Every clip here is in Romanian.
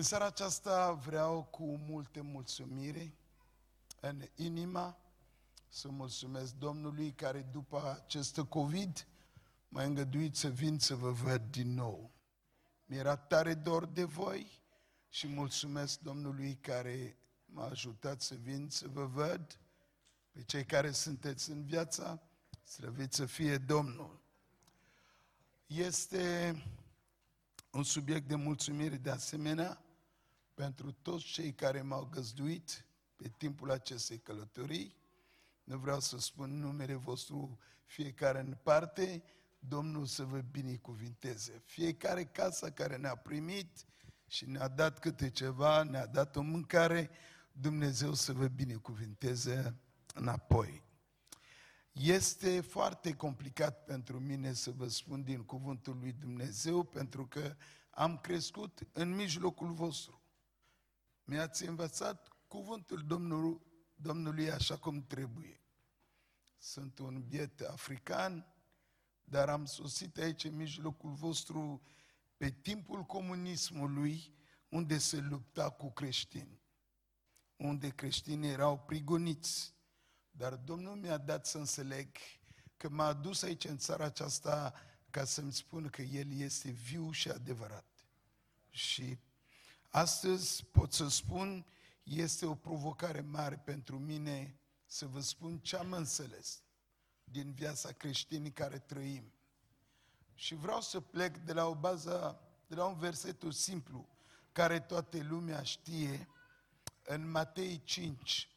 În seara aceasta vreau cu multe mulțumiri în inima să mulțumesc Domnului care după acest COVID m-a îngăduit să vin să vă văd din nou. Mi-era tare dor de voi și mulțumesc Domnului care m-a ajutat să vin să vă văd pe cei care sunteți în viața, slăviți să fie Domnul. Este un subiect de mulțumire de asemenea pentru toți cei care m-au găzduit pe timpul acestei călătorii. Nu vreau să spun numele vostru fiecare în parte, Domnul să vă binecuvinteze. Fiecare casă care ne-a primit și ne-a dat câte ceva, ne-a dat o mâncare, Dumnezeu să vă binecuvinteze înapoi. Este foarte complicat pentru mine să vă spun din cuvântul lui Dumnezeu, pentru că am crescut în mijlocul vostru. Mi-ați învățat cuvântul Domnului, Domnului așa cum trebuie. Sunt un biet african, dar am sosit aici în mijlocul vostru pe timpul comunismului, unde se lupta cu creștini, unde creștinii erau prigoniți. Dar Domnul mi-a dat să înțeleg că m-a adus aici în țara aceasta ca să-mi spun că El este viu și adevărat. Și astăzi pot să spun, este o provocare mare pentru mine să vă spun ce am înțeles din viața creștinii care trăim. Și vreau să plec de la o bază, de la un verset simplu, care toată lumea știe, în Matei 5,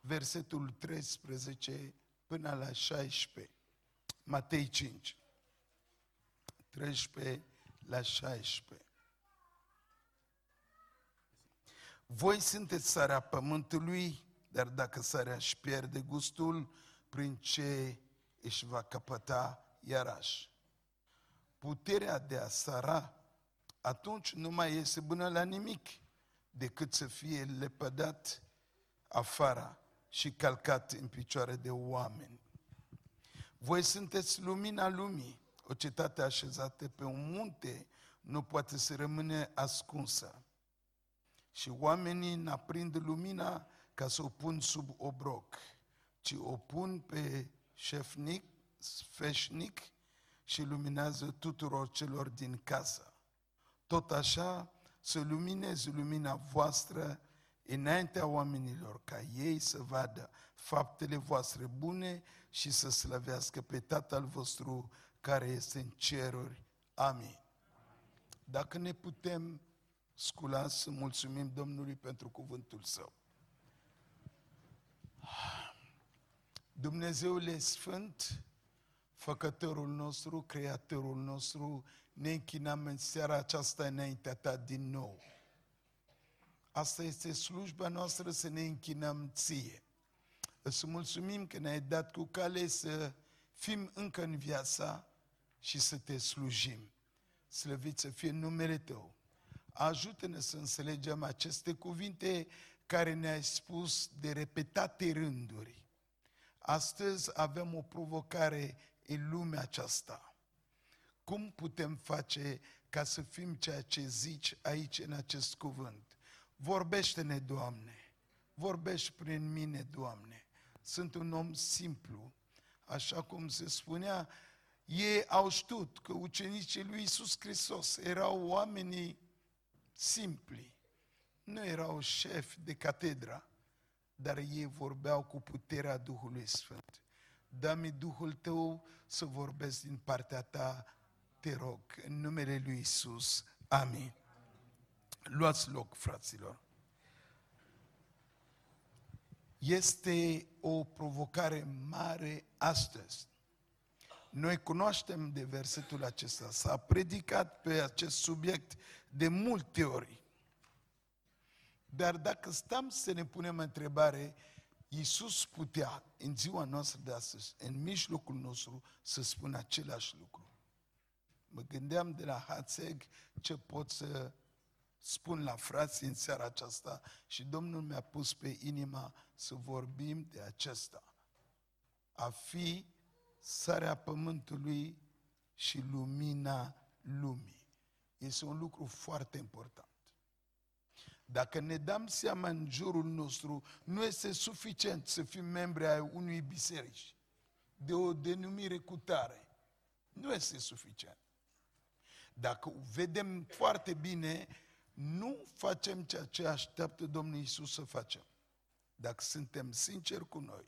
versetul 13 până la 16. Matei 5, 13 la 16. Voi sunteți sarea pământului, dar dacă sarea își pierde gustul, prin ce își va căpăta iarăși? Puterea de a săra atunci nu mai este bună la nimic decât să fie lepădat afară și calcat în picioare de oameni. Voi sunteți lumina lumii. O cetate așezată pe un munte nu poate să rămâne ascunsă. Și oamenii n-aprind lumina ca să o pun sub obroc, ci o pun pe șefnic, sfeșnic și luminează tuturor celor din casă. Tot așa să lumineze lumina voastră înaintea oamenilor, ca ei să vadă faptele voastre bune și să slăvească pe Tatăl vostru care este în ceruri. Amin. Dacă ne putem scula să mulțumim Domnului pentru cuvântul Său. Dumnezeule Sfânt, Făcătorul nostru, Creatorul nostru, ne închinăm în seara aceasta înaintea Ta din nou. Asta este slujba noastră să ne închinăm ție. Să mulțumim că ne-ai dat cu cale să fim încă în viața și să te slujim. Slăvit să fie numele Tău. Ajută-ne să înțelegem aceste cuvinte care ne-ai spus de repetate rânduri. Astăzi avem o provocare în lumea aceasta. Cum putem face ca să fim ceea ce zici aici în acest cuvânt? Vorbește-ne, Doamne, vorbești prin mine, Doamne. Sunt un om simplu, așa cum se spunea, ei au știut că ucenicii lui Iisus Hristos erau oamenii simpli, nu erau șefi de catedra, dar ei vorbeau cu puterea Duhului Sfânt. Dă-mi Duhul Tău să vorbesc din partea Ta, te rog, în numele Lui Iisus. Amin. Luați loc, fraților. Este o provocare mare astăzi. Noi cunoaștem de versetul acesta, s-a predicat pe acest subiect de multe ori. Dar dacă stăm să ne punem întrebare, Iisus putea în ziua noastră de astăzi, în mijlocul nostru, să spună același lucru. Mă gândeam de la Hațeg ce pot să spun la frații în seara aceasta și Domnul mi-a pus pe inima să vorbim de acesta. A fi sarea pământului și lumina lumii. Este un lucru foarte important. Dacă ne dăm seama în jurul nostru, nu este suficient să fim membri ai unui biserici, de o denumire cu tare. Nu este suficient. Dacă vedem foarte bine, nu facem ceea ce așteaptă Domnul Isus să facem. Dacă suntem sinceri cu noi,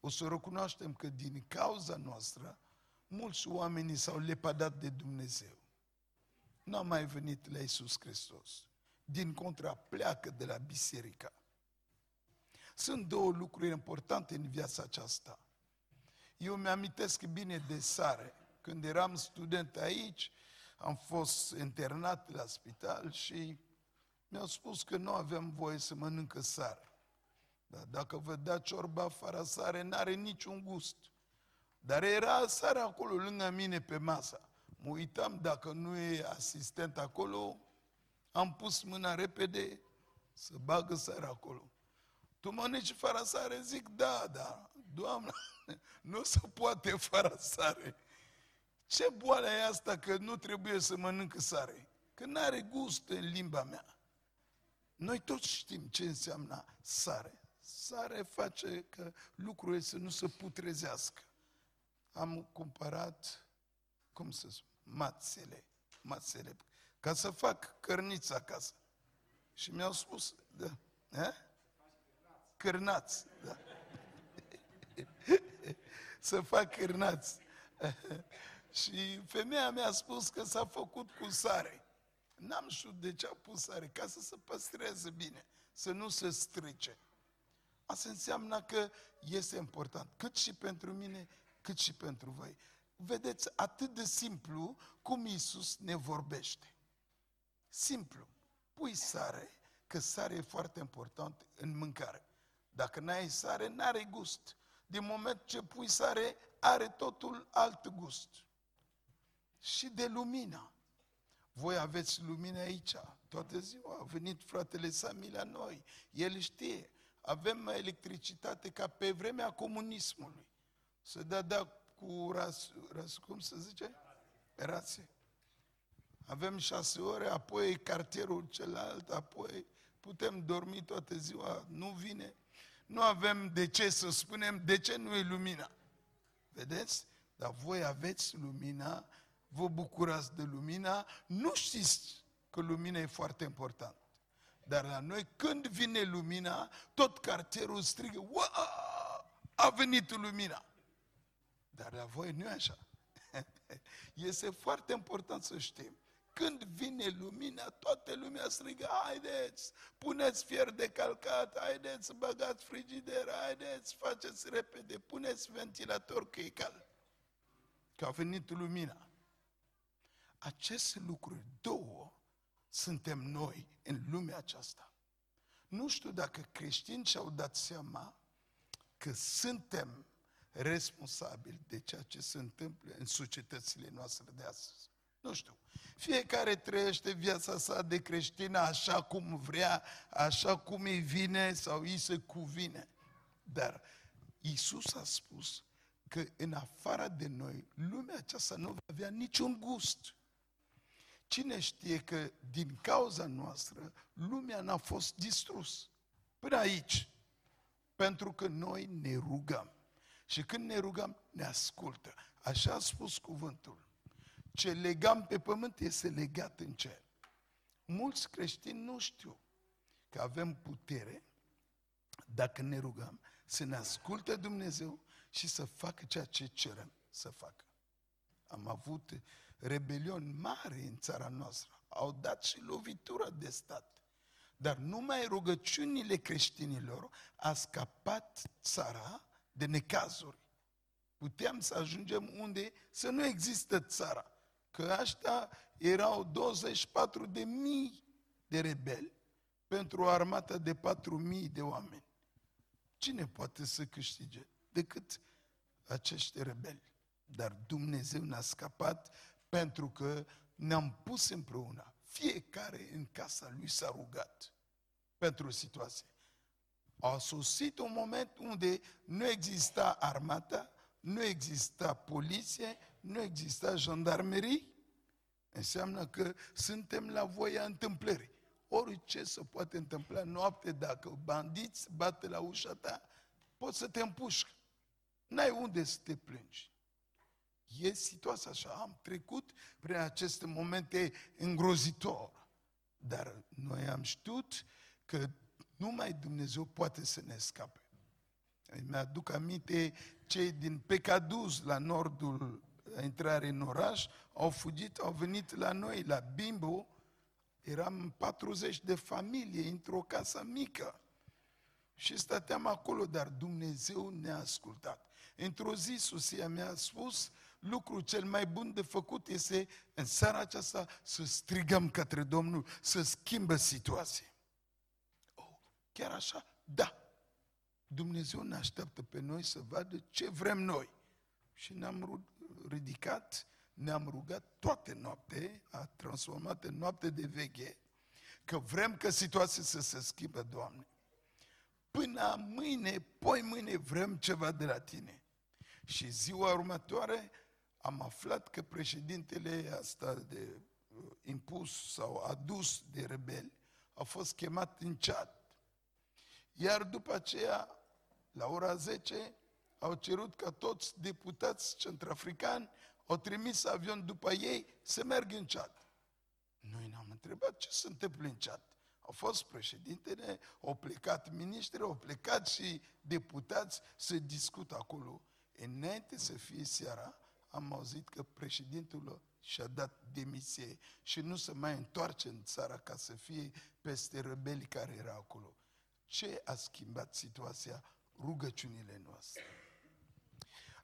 o să recunoaștem că din cauza noastră, mulți oameni s-au lepadat de Dumnezeu. Nu au mai venit la Isus Hristos. Din contra, pleacă de la biserică. Sunt două lucruri importante în viața aceasta. Eu mi-amintesc bine de sare. Când eram student aici, am fost internat la spital și mi-au spus că nu aveam voie să mănâncă sare. Dar dacă vă da ciorba fără sare, n-are niciun gust. Dar era sare acolo lângă mine pe masă. Mă uitam dacă nu e asistent acolo, am pus mâna repede să bagă sare acolo. Tu mănânci fără sare? Zic, da, da. Doamne, nu se poate fără sare. Ce boală e asta că nu trebuie să mănânc sare? Că nu are gust în limba mea. Noi toți știm ce înseamnă sare. Sare face că lucrurile să nu se putrezească. Am cumpărat, cum să spun, mațele, mațele, ca să fac cărniță acasă. Și mi-au spus, da, eh? cârnați, da. să fac cârnați. și femeia mi-a spus că s-a făcut cu sare. N-am știut de ce a pus sare, ca să se păstreze bine, să nu se strice. Asta înseamnă că este important, cât și pentru mine, cât și pentru voi. Vedeți, atât de simplu cum Isus ne vorbește. Simplu. Pui sare, că sare e foarte important în mâncare. Dacă n-ai sare, n-are gust. Din moment ce pui sare, are totul alt gust. Și de lumină. Voi aveți lumină aici, toată ziua. A venit fratele Sami la noi. El știe. Avem electricitate ca pe vremea comunismului. Se dă da cu ras, ras, cum se zice? Rație. Avem șase ore, apoi cartierul celălalt, apoi putem dormi toată ziua, nu vine. Nu avem de ce să spunem de ce nu e lumina. Vedeți? Dar voi aveți lumina, vă bucurați de lumina, nu știți că lumina e foarte important. Dar la noi, când vine lumina, tot cartierul strigă, Wow! a venit lumina. Dar la voi nu e așa. Este foarte important să știm. Când vine lumina, toată lumea strigă, haideți, puneți fier de calcat, haideți, băgați frigider, haideți, faceți repede, puneți ventilator că e cald. Că a venit lumina. Aceste lucruri, două, suntem noi în lumea aceasta. Nu știu dacă creștini și-au dat seama că suntem responsabili de ceea ce se întâmplă în societățile noastre de astăzi. Nu știu. Fiecare trăiește viața sa de creștină așa cum vrea, așa cum îi vine sau îi se cuvine. Dar Isus a spus că în afara de noi, lumea aceasta nu va avea niciun gust. Cine știe că din cauza noastră lumea n-a fost distrus până aici? Pentru că noi ne rugăm. Și când ne rugăm, ne ascultă. Așa a spus cuvântul. Ce legam pe pământ este legat în cer. Mulți creștini nu știu că avem putere, dacă ne rugăm, să ne asculte Dumnezeu și să facă ceea ce cerem să facă. Am avut rebeliuni mari în țara noastră. Au dat și lovitură de stat. Dar numai rugăciunile creștinilor a scăpat țara de necazuri. Puteam să ajungem unde să nu există țara. Că ăștia erau 24 de mii de rebeli pentru o armată de 4 mii de oameni. Cine poate să câștige decât acești rebeli? Dar Dumnezeu ne-a scăpat pentru că ne-am pus împreună. Fiecare în casa lui s-a rugat pentru o situație. A sosit un moment unde nu exista armata, nu exista poliție, nu exista jandarmerie. Înseamnă că suntem la voia întâmplării. orice se poate întâmpla noapte, dacă bandiți bate la ușa ta, poți să te împușcă. N-ai unde să te plângi. E situația așa. Am trecut prin aceste momente îngrozitor. Dar noi am știut că numai Dumnezeu poate să ne scape. Îmi aduc aminte cei din Pecaduz, la nordul intrare în oraș, au fugit, au venit la noi, la Bimbo, eram 40 de familie într-o casă mică. Și stăteam acolo, dar Dumnezeu ne-a ascultat. Într-o zi, soția mea a spus, lucrul cel mai bun de făcut este în seara aceasta să strigăm către Domnul, să schimbă situația. Oh, chiar așa? Da. Dumnezeu ne așteaptă pe noi să vadă ce vrem noi. Și ne-am ridicat, ne-am rugat toate noapte, a transformat în noapte de veche, că vrem că situația să se schimbe, Doamne. Până mâine, poi mâine vrem ceva de la Tine. Și ziua următoare am aflat că președintele asta de uh, impus sau adus de rebeli a fost chemat în chat. Iar după aceea, la ora 10, au cerut ca toți deputați centrafricani au trimis avion după ei să meargă în chat. Noi ne-am întrebat ce se întâmplă în chat. Au fost președintele, au plecat miniștri, au plecat și deputați să discută acolo. Înainte să fie seara, am auzit că președintele și-a dat demisie și nu se mai întoarce în țara ca să fie peste rebelii care erau acolo. Ce a schimbat situația? Rugăciunile noastre.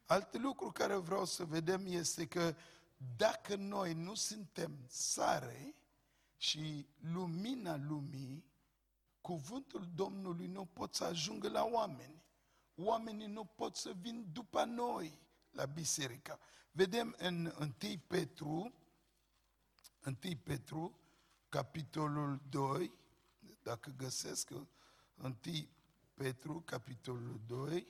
Alt lucru care vreau să vedem este că dacă noi nu suntem sare și lumina lumii, cuvântul Domnului nu pot să ajungă la oameni. Oamenii nu pot să vin după noi la biserică. Vedem în 1 Petru, 1 Petru, capitolul 2, dacă găsesc 1 Petru, capitolul 2,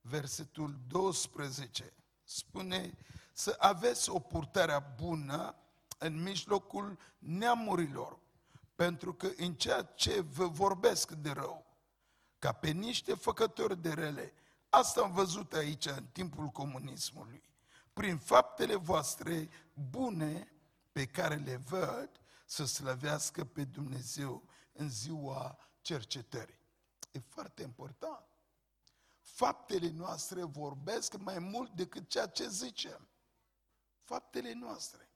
versetul 12, spune să aveți o purtare bună în mijlocul neamurilor, pentru că în ceea ce vă vorbesc de rău, ca pe niște făcători de rele, asta am văzut aici în timpul comunismului, prin faptele voastre bune pe care le văd, să slăvească pe Dumnezeu în ziua cercetării. E foarte important. Faptele noastre vorbesc mai mult decât ceea ce zicem. Faptele noastre.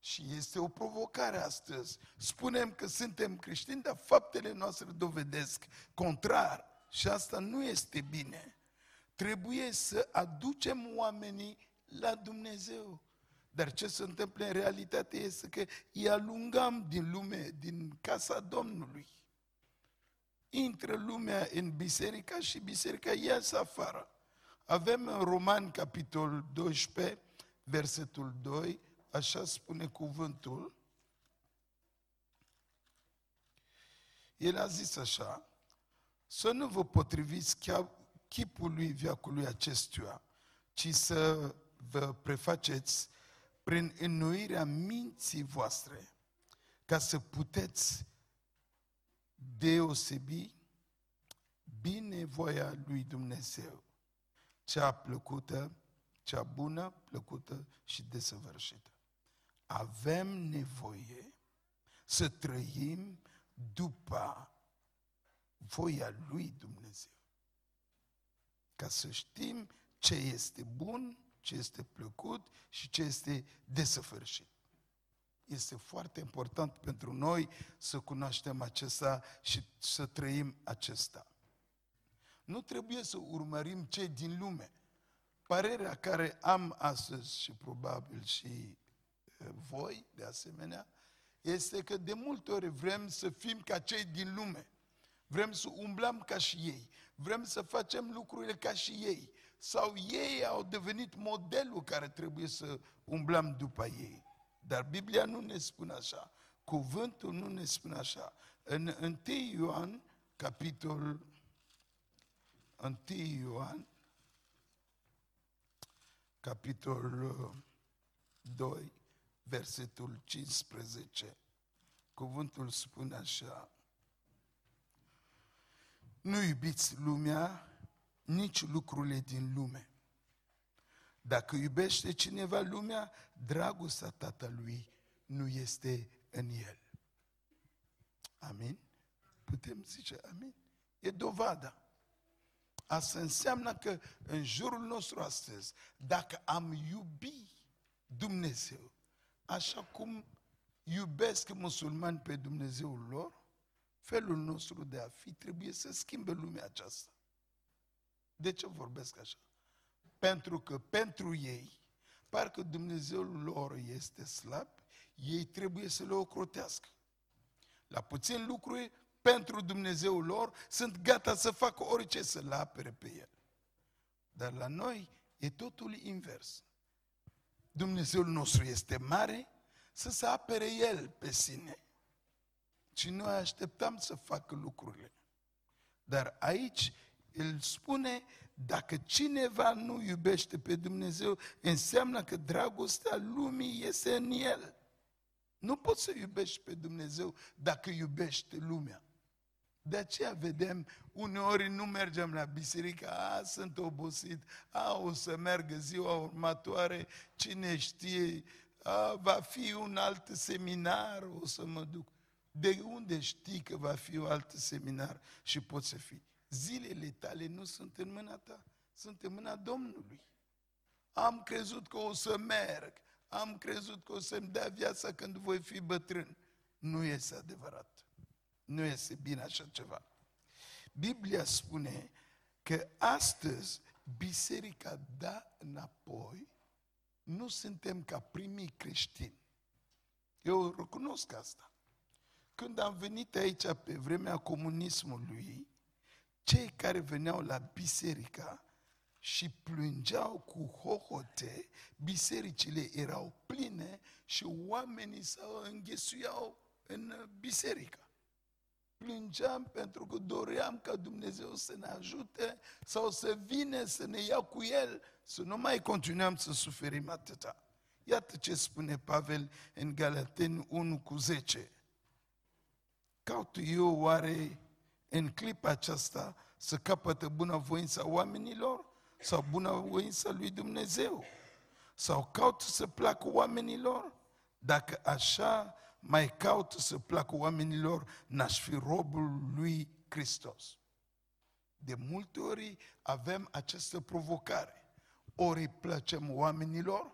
Și este o provocare astăzi. Spunem că suntem creștini, dar faptele noastre dovedesc contrar. Și asta nu este bine. Trebuie să aducem oamenii la Dumnezeu. Dar ce se întâmplă în realitate este că îi alungăm din lume, din casa Domnului intră lumea în biserică și biserica iasă afară. Avem în Roman, capitolul 12, versetul 2, așa spune cuvântul. El a zis așa, să nu vă potriviți chiar chipului viacului acestuia, ci să vă prefaceți prin înnoirea minții voastre, ca să puteți deosebi binevoia lui Dumnezeu, cea plăcută, cea bună, plăcută și desăvârșită. Avem nevoie să trăim după voia lui Dumnezeu. Ca să știm ce este bun, ce este plăcut și ce este desăvârșit. Este foarte important pentru noi să cunoaștem acesta și să trăim acesta. Nu trebuie să urmărim ce din lume. Părerea care am astăzi și probabil și voi, de asemenea, este că de multe ori vrem să fim ca cei din lume. Vrem să umblăm ca și ei. Vrem să facem lucrurile ca și ei. Sau ei au devenit modelul care trebuie să umblăm după ei. Dar Biblia nu ne spune așa. Cuvântul nu ne spune așa. În 1 Ioan, capitolul 1 Ioan, capitolul 2, versetul 15, Cuvântul spune așa, nu iubiți lumea, nici lucrurile din lume. Dacă iubește cineva lumea, dragostea tatălui nu este în el. Amin? Putem zice amin? E dovada. Asta înseamnă că în jurul nostru astăzi, dacă am iubi Dumnezeu, așa cum iubesc musulmani pe Dumnezeul lor, felul nostru de a fi trebuie să schimbe lumea aceasta. De ce vorbesc așa? Pentru că pentru ei, parcă Dumnezeul lor este slab, ei trebuie să le ocrotească. La puțin lucruri, pentru Dumnezeul lor, sunt gata să facă orice să-L apere pe El. Dar la noi e totul invers. Dumnezeul nostru este mare, să se apere El pe sine. Și noi așteptam să facă lucrurile. Dar aici el spune, dacă cineva nu iubește pe Dumnezeu, înseamnă că dragostea lumii este în el. Nu poți să iubești pe Dumnezeu dacă iubești lumea. De aceea vedem, uneori nu mergem la biserică, a, sunt obosit, a, o să meargă ziua următoare, cine știe, a, va fi un alt seminar, o să mă duc. De unde știi că va fi un alt seminar și poți să fii? Zilele tale nu sunt în mâna ta, sunt în mâna Domnului. Am crezut că o să merg, am crezut că o să-mi dea viața când voi fi bătrân. Nu este adevărat. Nu este bine așa ceva. Biblia spune că astăzi biserica da înapoi, nu suntem ca primii creștini. Eu recunosc asta. Când am venit aici pe vremea comunismului, cei care veneau la biserica și plângeau cu hohote, bisericile erau pline și oamenii se înghesuiau în biserică. Plângeam pentru că doream ca Dumnezeu să ne ajute sau să vină să ne ia cu El, să nu mai continuăm să suferim atâta. Iată ce spune Pavel în Galateni 1 cu 10. Caut eu oare în clipa aceasta să capătă bunăvoința oamenilor sau bunăvoința lui Dumnezeu? Sau caut să placă oamenilor? Dacă așa mai caut să placă oamenilor, n-aș fi robul lui Hristos. De multe ori avem această provocare. Ori îi plăcem oamenilor,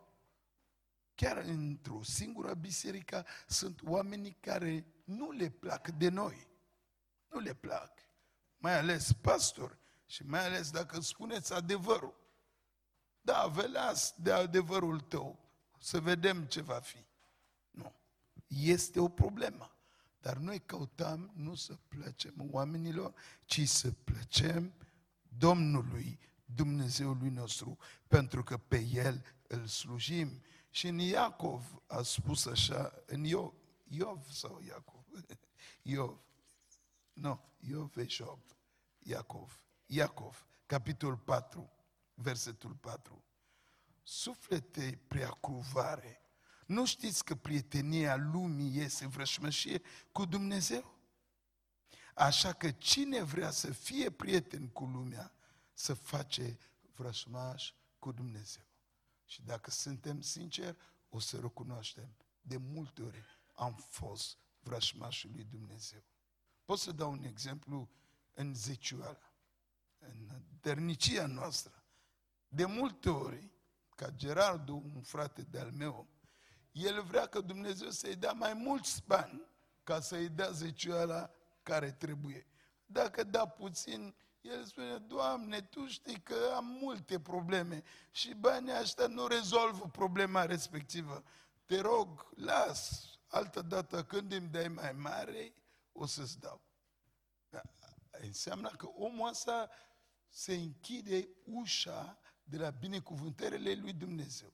chiar într-o singură biserică sunt oamenii care nu le plac de noi. Nu le plac. Mai ales pastor și mai ales dacă spuneți adevărul. Da, veleați de adevărul tău, să vedem ce va fi. Nu. Este o problemă. Dar noi căutăm nu să plăcem oamenilor, ci să plăcem Domnului, Dumnezeului nostru, pentru că pe El îl slujim. Și în Iacov a spus așa, în Iov, Iov sau Iacov? Iov. Nu, Iov e Job. Iacov. Iacov, capitolul 4, versetul 4. Suflete preacuvare, nu știți că prietenia lumii este vrășmășie cu Dumnezeu? Așa că cine vrea să fie prieten cu lumea, să face vrășmaș cu Dumnezeu. Și dacă suntem sinceri, o să recunoaștem. De multe ori am fost vrășmașul lui Dumnezeu. Pot să dau un exemplu în zecioală, în dărnicia noastră. De multe ori, ca Gerardu, un frate de-al meu, el vrea că Dumnezeu să-i dea mai mulți bani ca să-i dea zecioala care trebuie. Dacă da puțin, el spune, Doamne, Tu știi că am multe probleme și banii ăștia nu rezolvă problema respectivă. Te rog, las, altă dată când îmi dai mai mare, o să-ți dau. Da, înseamnă că omul ăsta se închide ușa de la binecuvântările lui Dumnezeu.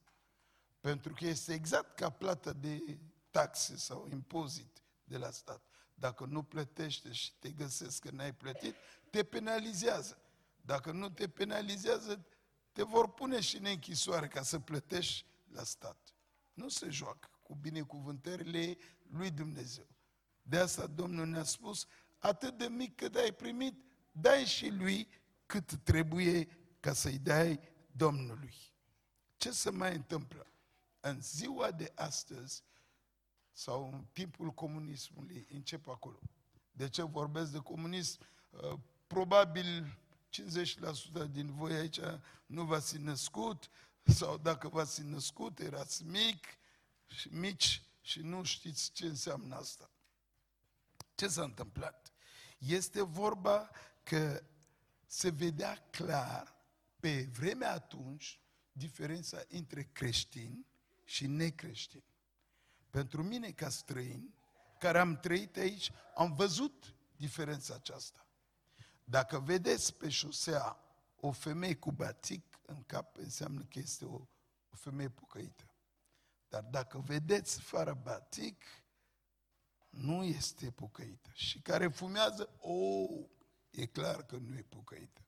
Pentru că este exact ca plată de taxe sau impozit de la stat. Dacă nu plătește și te găsesc că n-ai plătit, te penalizează. Dacă nu te penalizează, te vor pune și în închisoare ca să plătești la stat. Nu se joacă cu binecuvântările lui Dumnezeu. De asta Domnul ne-a spus, atât de mic cât ai primit, dai și lui cât trebuie ca să-i dai Domnului. Ce se mai întâmplă? În ziua de astăzi, sau în timpul comunismului, încep acolo. De ce vorbesc de comunism? Uh, probabil 50% din voi aici nu v-ați născut, sau dacă v-ați născut, erați mic și mici și nu știți ce înseamnă asta. Ce s-a întâmplat? Este vorba că se vedea clar pe vremea atunci diferența între creștini și necreștini. Pentru mine ca străin, care am trăit aici, am văzut diferența aceasta. Dacă vedeți pe șosea o femeie cu batic în cap, înseamnă că este o, o femeie pucăită. Dar dacă vedeți fără batic, nu este pucăită. Și care fumează, o, oh, e clar că nu e pucăită.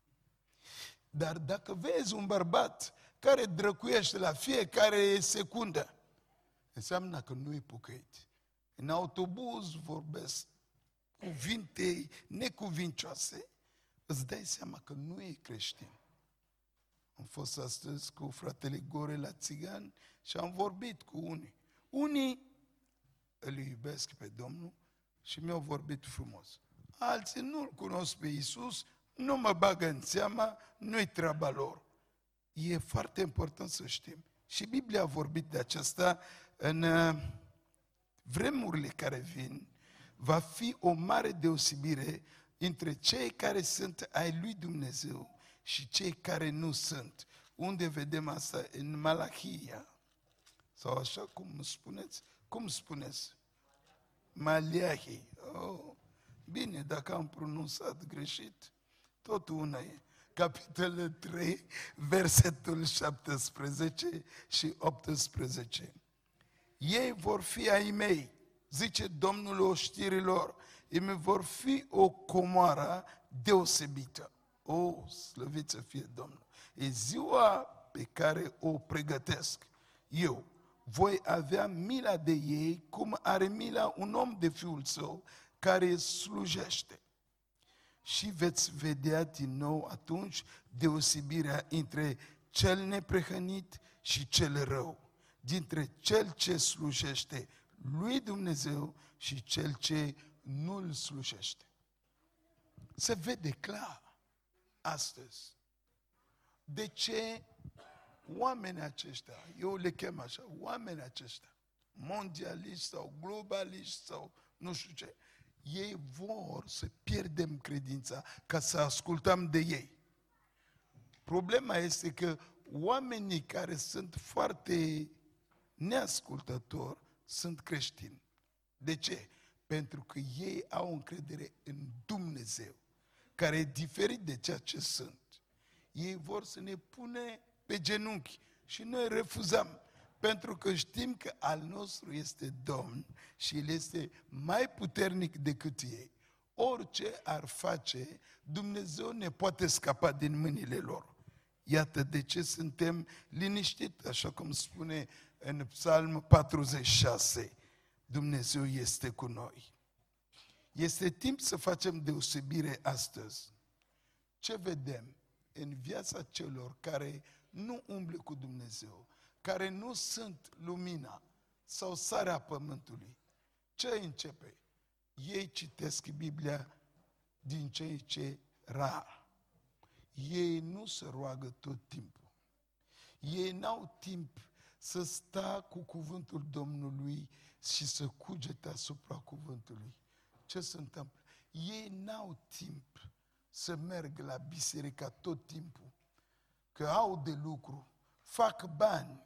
Dar dacă vezi un bărbat care drăcuiește la fiecare secundă, înseamnă că nu e pucăit. În autobuz vorbesc cuvinte necuvincioase, îți dai seama că nu e creștin. Am fost astăzi cu fratele Gore la țigan și am vorbit cu unii. Unii îl iubesc pe Domnul și mi-au vorbit frumos. Alții nu-L cunosc pe Iisus, nu mă bagă în seama, nu-i treaba lor. E foarte important să știm. Și Biblia a vorbit de aceasta în uh, vremurile care vin, va fi o mare deosebire între cei care sunt ai lui Dumnezeu și cei care nu sunt. Unde vedem asta? În Malachia. Sau așa cum spuneți? Cum spuneți? Maliahi. Oh. Bine, dacă am pronunțat greșit, tot una e. Capitolul 3, versetul 17 și 18. Ei vor fi ai mei, zice Domnul oștirilor, ei vor fi o comoară deosebită. O, slăvit să fie Domnul. E ziua pe care o pregătesc. Eu voi avea mila de ei cum are mila un om de fiul său care slujește. Și veți vedea din nou atunci deosebirea între cel neprehănit și cel rău, dintre cel ce slujește lui Dumnezeu și cel ce nu îl slujește. Se vede clar astăzi. De ce oamenii aceștia, eu le chem așa, oamenii aceștia, mondialiști sau globaliști sau nu știu ce, ei vor să pierdem credința ca să ascultăm de ei. Problema este că oamenii care sunt foarte neascultători sunt creștini. De ce? Pentru că ei au încredere în Dumnezeu care e diferit de ceea ce sunt. Ei vor să ne pune pe genunchi și noi refuzăm. Pentru că știm că al nostru este Domn și El este mai puternic decât ei. Orice ar face, Dumnezeu ne poate scapa din mâinile lor. Iată de ce suntem liniștiți, așa cum spune în Psalm 46. Dumnezeu este cu noi. Este timp să facem deosebire astăzi. Ce vedem în viața celor care nu umblă cu Dumnezeu, care nu sunt lumina sau sarea pământului? Ce începe? Ei citesc Biblia din ce ce rar. Ei nu se roagă tot timpul. Ei n-au timp să sta cu cuvântul Domnului și să cugete asupra cuvântului ce se întâmplă? Ei n-au timp să merg la biserică tot timpul, că au de lucru, fac bani.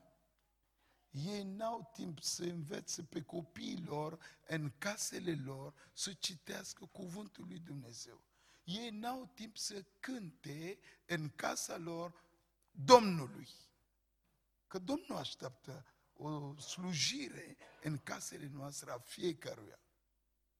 Ei n-au timp să învețe pe copiii lor, în casele lor, să citească cuvântul lui Dumnezeu. Ei n-au timp să cânte în casa lor Domnului. Că Domnul așteaptă o slujire în casele noastre a fiecăruia.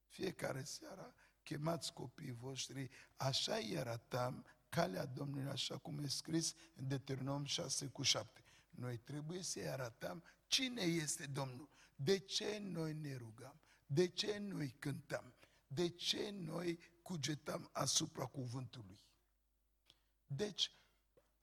Fiecare seară chemați copiii voștri, așa îi arătam calea Domnului, așa cum e scris în Deuteronom 6 cu 7. Noi trebuie să-i arătăm cine este Domnul. De ce noi ne rugăm? De ce noi cântăm? De ce noi cugetăm asupra cuvântului? Deci,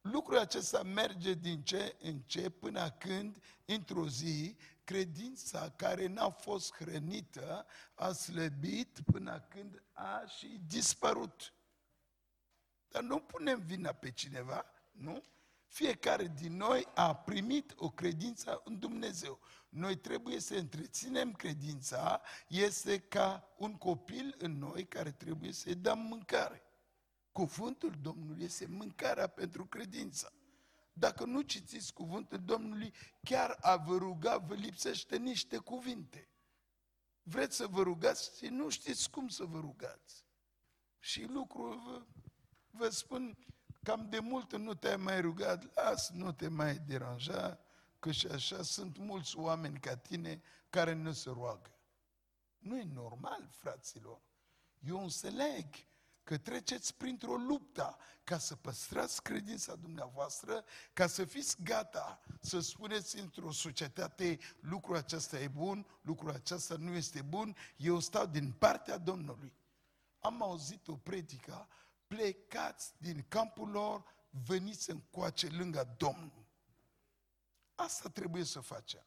lucrul acesta merge din ce în ce până când, într-o zi, credința care n-a fost hrănită a slăbit până când a și dispărut. Dar nu punem vina pe cineva, nu? Fiecare din noi a primit o credință în Dumnezeu. Noi trebuie să întreținem credința, este ca un copil în noi care trebuie să-i dăm mâncare. Cuvântul Domnului este mâncarea pentru credință. Dacă nu citiți cuvântul Domnului, chiar a vă ruga vă lipsește niște cuvinte. Vreți să vă rugați și nu știți cum să vă rugați. Și lucrul vă, vă spun, cam de mult nu te-ai mai rugat, las, nu te mai deranja, că și așa sunt mulți oameni ca tine care nu se roagă. Nu e normal, fraților. Eu înțeleg că treceți printr-o luptă ca să păstrați credința dumneavoastră, ca să fiți gata să spuneți într-o societate lucrul acesta e bun, lucrul acesta nu este bun, eu stau din partea Domnului. Am auzit o predică, plecați din campul lor, veniți încoace lângă Domnul. Asta trebuie să facem.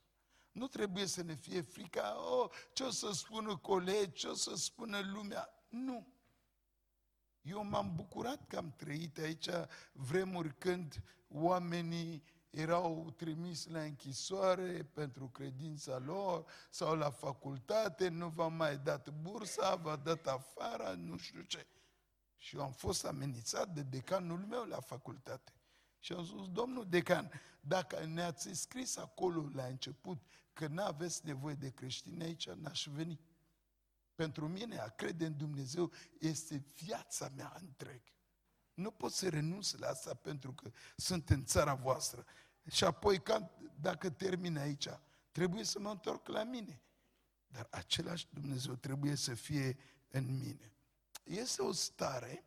Nu trebuie să ne fie frica, oh, ce o să spună colegi, ce o să spună lumea. Nu. Eu m-am bucurat că am trăit aici vremuri când oamenii erau trimis la închisoare pentru credința lor sau la facultate, nu v-a mai dat bursa, v-a dat afară, nu știu ce. Și eu am fost amenințat de decanul meu la facultate. Și am spus, domnul decan, dacă ne-ați scris acolo la început că nu aveți nevoie de creștini aici, n-aș veni. Pentru mine, a crede în Dumnezeu este viața mea întreg. Nu pot să renunț la asta pentru că sunt în țara voastră. Și apoi, dacă termin aici, trebuie să mă întorc la mine. Dar același Dumnezeu trebuie să fie în mine. Este o stare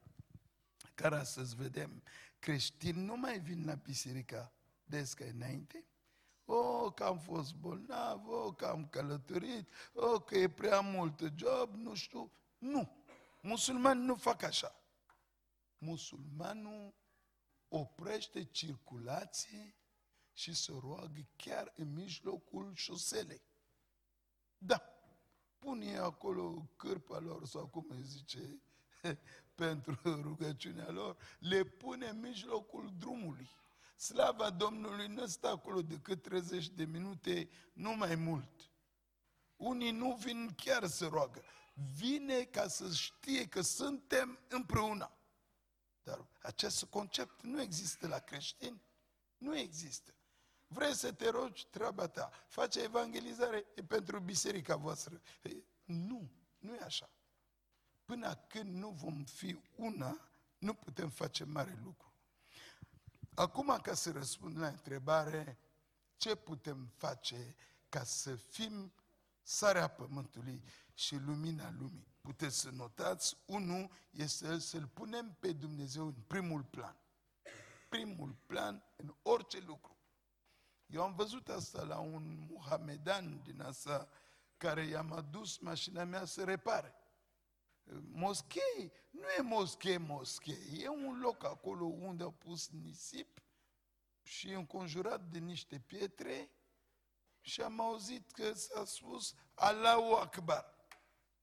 care astăzi vedem creștini nu mai vin la biserica des ca înainte, o, că am fost bolnav, o, că am călătorit, o, că e prea mult job, nu știu. Nu. Musulmani nu fac așa. Musulmanul oprește circulație și se roagă chiar în mijlocul șoselei. Da. Pune acolo cârpa lor, sau cum îi zice, pentru rugăciunea lor, le pune în mijlocul drumului. Slava Domnului nu stă acolo decât 30 de minute, nu mai mult. Unii nu vin chiar să roagă. Vine ca să știe că suntem împreună. Dar acest concept nu există la creștini. Nu există. Vrei să te rogi, treaba ta. Face evangelizare, e pentru biserica voastră. Nu, nu e așa. Până când nu vom fi una, nu putem face mare lucru. Acum, ca să răspund la întrebare, ce putem face ca să fim sarea pământului și lumina lumii? Puteți să notați, unul este să-L punem pe Dumnezeu în primul plan. Primul plan în orice lucru. Eu am văzut asta la un muhamedan din asta care i-am adus mașina mea să repare. Moschei, nu e moschee, moschee, e un loc acolo unde au pus nisip și înconjurat de niște pietre și am auzit că s-a spus Allahu Akbar.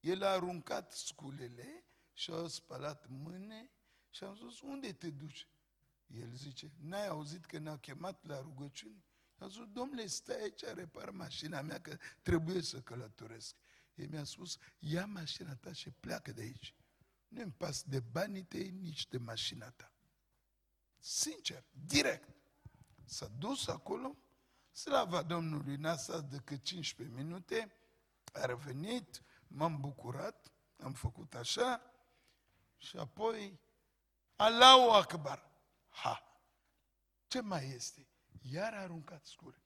El a aruncat sculele și a spălat mâne și am spus, unde te duci? El zice, n-ai auzit că ne-a chemat la rugăciuni? Am spus, domnule, stai aici, repar mașina mea, că trebuie să călătoresc. El mi-a spus, ia mașina ta și pleacă de aici. Nu-mi pas de banii tăi, nici de mașina ta. Sincer, direct. S-a dus acolo, slava Domnului n-a stat decât 15 minute, a revenit, m-am bucurat, am făcut așa și apoi Allahu Akbar. Ha! Ce mai este? Iar a aruncat scure.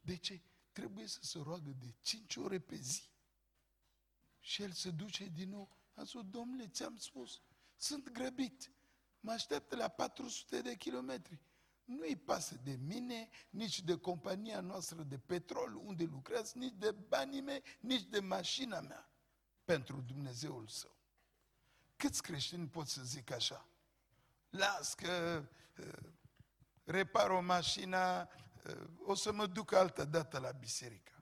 De ce? Trebuie să se roagă de 5 ore pe zi. Și el se duce din nou. A zis, domnule, ți-am spus, sunt grăbit. Mă așteaptă la 400 de kilometri. nu-i pasă de mine, nici de compania noastră de petrol unde lucrez, nici de banii mei, nici de mașina mea pentru Dumnezeul său. Câți creștini pot să zic așa? Las că uh, repar o mașină, uh, o să mă duc altă dată la biserică.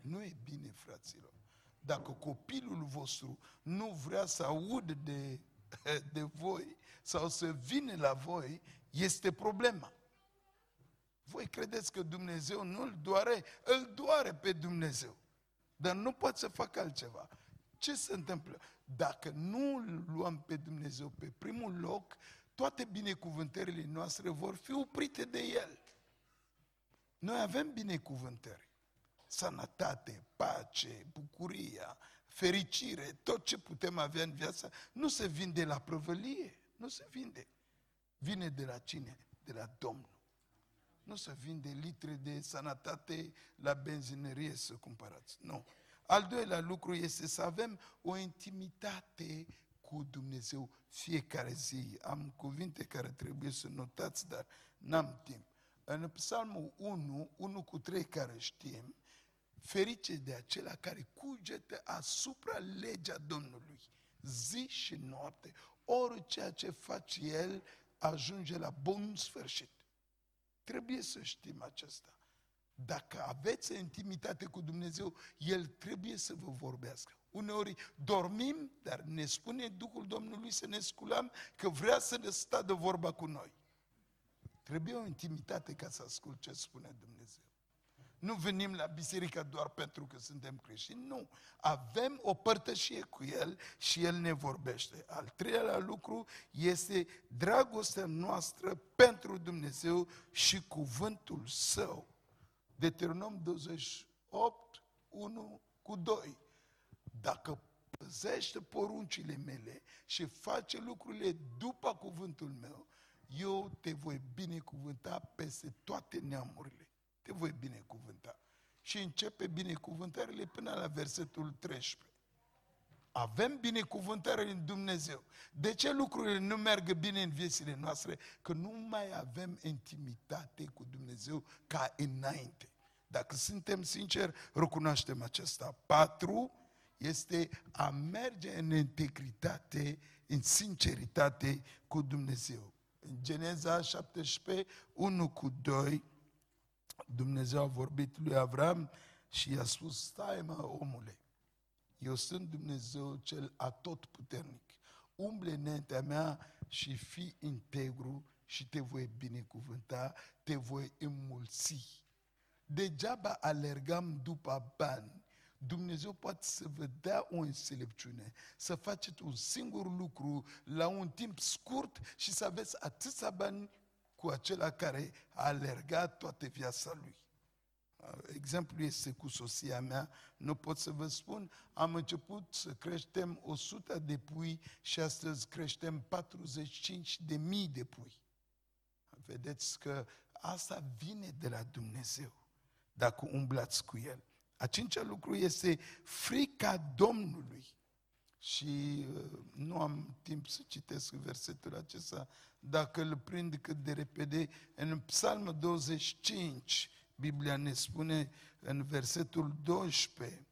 Nu e bine, fraților. Dacă copilul vostru nu vrea să audă de, de voi sau să vină la voi, este problema. Voi credeți că Dumnezeu nu-l doare? Îl doare pe Dumnezeu. Dar nu poate să facă altceva. Ce se întâmplă? Dacă nu îl luăm pe Dumnezeu pe primul loc, toate binecuvântările noastre vor fi oprite de El. Noi avem binecuvântări. Sănătate, pace, bucuria, fericire, tot ce putem avea în viață, nu se vinde la prăvălie, nu se vinde. Vine de la cine? De la Domnul. Nu se vinde litre de sănătate la benzinărie să cumpărați. Nu. Al doilea lucru este să avem o intimitate cu Dumnezeu fiecare zi. Am cuvinte care trebuie să notați, dar n-am timp. În Psalmul 1, 1 cu 3 care știm, ferice de acela care cugetă asupra legea Domnului, zi și noapte, orice ce face el ajunge la bun sfârșit. Trebuie să știm acesta. Dacă aveți intimitate cu Dumnezeu, El trebuie să vă vorbească. Uneori dormim, dar ne spune Duhul Domnului să ne sculăm că vrea să ne stă de vorba cu noi. Trebuie o intimitate ca să ascult ce spune Dumnezeu. Nu venim la biserică doar pentru că suntem creștini, nu. Avem o părtășie cu El și El ne vorbește. Al treilea lucru este dragostea noastră pentru Dumnezeu și cuvântul Său. Deuteronom 28, 1 cu 2. Dacă păzește poruncile mele și face lucrurile după cuvântul meu, eu te voi binecuvânta peste toate neamurile. Te voi binecuvânta. Și începe binecuvântările până la versetul 13. Avem binecuvântare în Dumnezeu. De ce lucrurile nu merg bine în viețile noastre? Că nu mai avem intimitate cu Dumnezeu ca înainte. Dacă suntem sinceri, recunoaștem acesta. Patru este a merge în integritate, în sinceritate cu Dumnezeu. În Geneza 17, 1 cu 2, Dumnezeu a vorbit lui Avram și i-a spus, stai mă omule, eu sunt Dumnezeu cel atotputernic. Umble înaintea mea și fii integru și te voi binecuvânta, te voi înmulți. Degeaba alergam după bani. Dumnezeu poate să vă dea o înțelepciune, să faceți un singur lucru la un timp scurt și să aveți atâția bani cu acela care a alergat toată viața lui. Exemplu este cu soția mea, nu pot să vă spun, am început să creștem 100 de pui și astăzi creștem 45 de mii de pui. Vedeți că asta vine de la Dumnezeu, dacă umblați cu El. A cincea lucru este frica Domnului. Și uh, nu am timp să citesc versetul acesta, dacă îl prind cât de repede, în Psalmul 25, Biblia ne spune în versetul 12,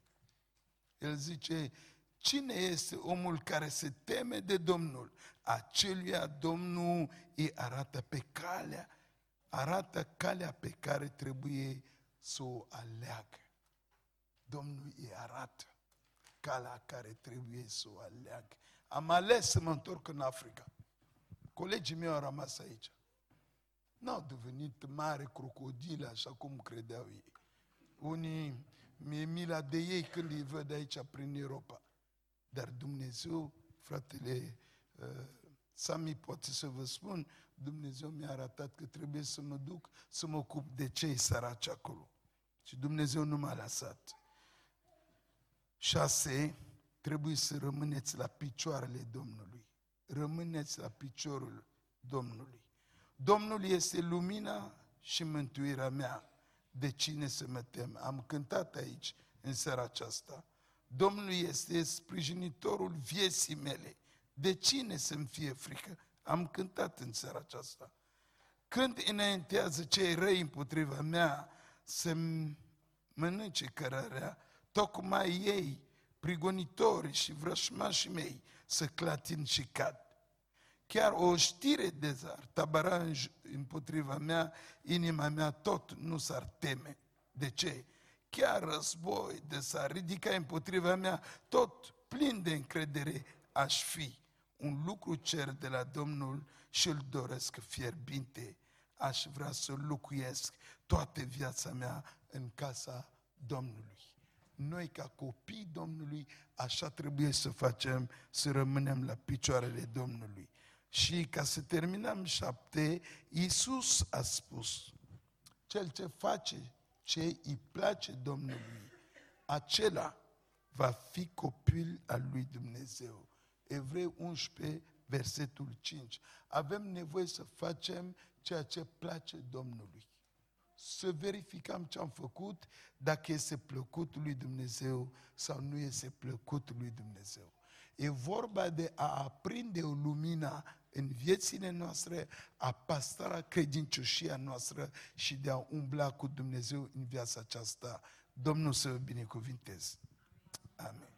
el zice, cine este omul care se teme de Domnul? Aceluia Domnul îi arată pe calea, arată calea pe care trebuie să o aleagă. Domnul îi arată calea care trebuie să o aleagă. Am ales să mă întorc în Africa. Colegii mei au rămas aici. N-au devenit mare crocodile, așa cum credeau ei. Unii mi-e mila de ei când îi văd aici prin Europa. Dar Dumnezeu, fratele uh, Sami, poate să vă spun, Dumnezeu mi-a arătat că trebuie să mă duc să mă ocup de cei săraci acolo. Și Dumnezeu nu m-a lăsat. Șase, trebuie să rămâneți la picioarele Domnului. Rămâneți la piciorul Domnului. Domnul este lumina și mântuirea mea. De cine să mă tem? Am cântat aici, în seara aceasta. Domnul este sprijinitorul vieții mele. De cine să-mi fie frică? Am cântat în seara aceasta. Când înaintează cei răi împotriva mea să mănânce cărarea, tocmai ei, prigonitorii și vrășmașii mei, să clatin și cad. Chiar o știre de zar tabara împotriva mea, inima mea tot nu s-ar teme. De ce? Chiar război de s-ar ridica împotriva mea, tot plin de încredere aș fi. Un lucru cer de la Domnul și îl doresc fierbinte. Aș vrea să locuiesc toată viața mea în casa Domnului. Noi, ca copii Domnului, așa trebuie să facem, să rămânem la picioarele Domnului. Și ca să terminăm șapte, Iisus a spus, cel ce face ce îi place Domnului, acela va fi copil al lui Dumnezeu. Evrei 11, versetul 5. Avem nevoie să facem ceea ce place Domnului. Să verificăm ce am făcut, dacă este plăcut lui Dumnezeu sau nu este plăcut lui Dumnezeu. E vorba de a aprinde o lumina în viețile noastre, a păstra credincioșia noastră și de a umbla cu Dumnezeu în viața aceasta. Domnul să vă binecuvinteze. Amen.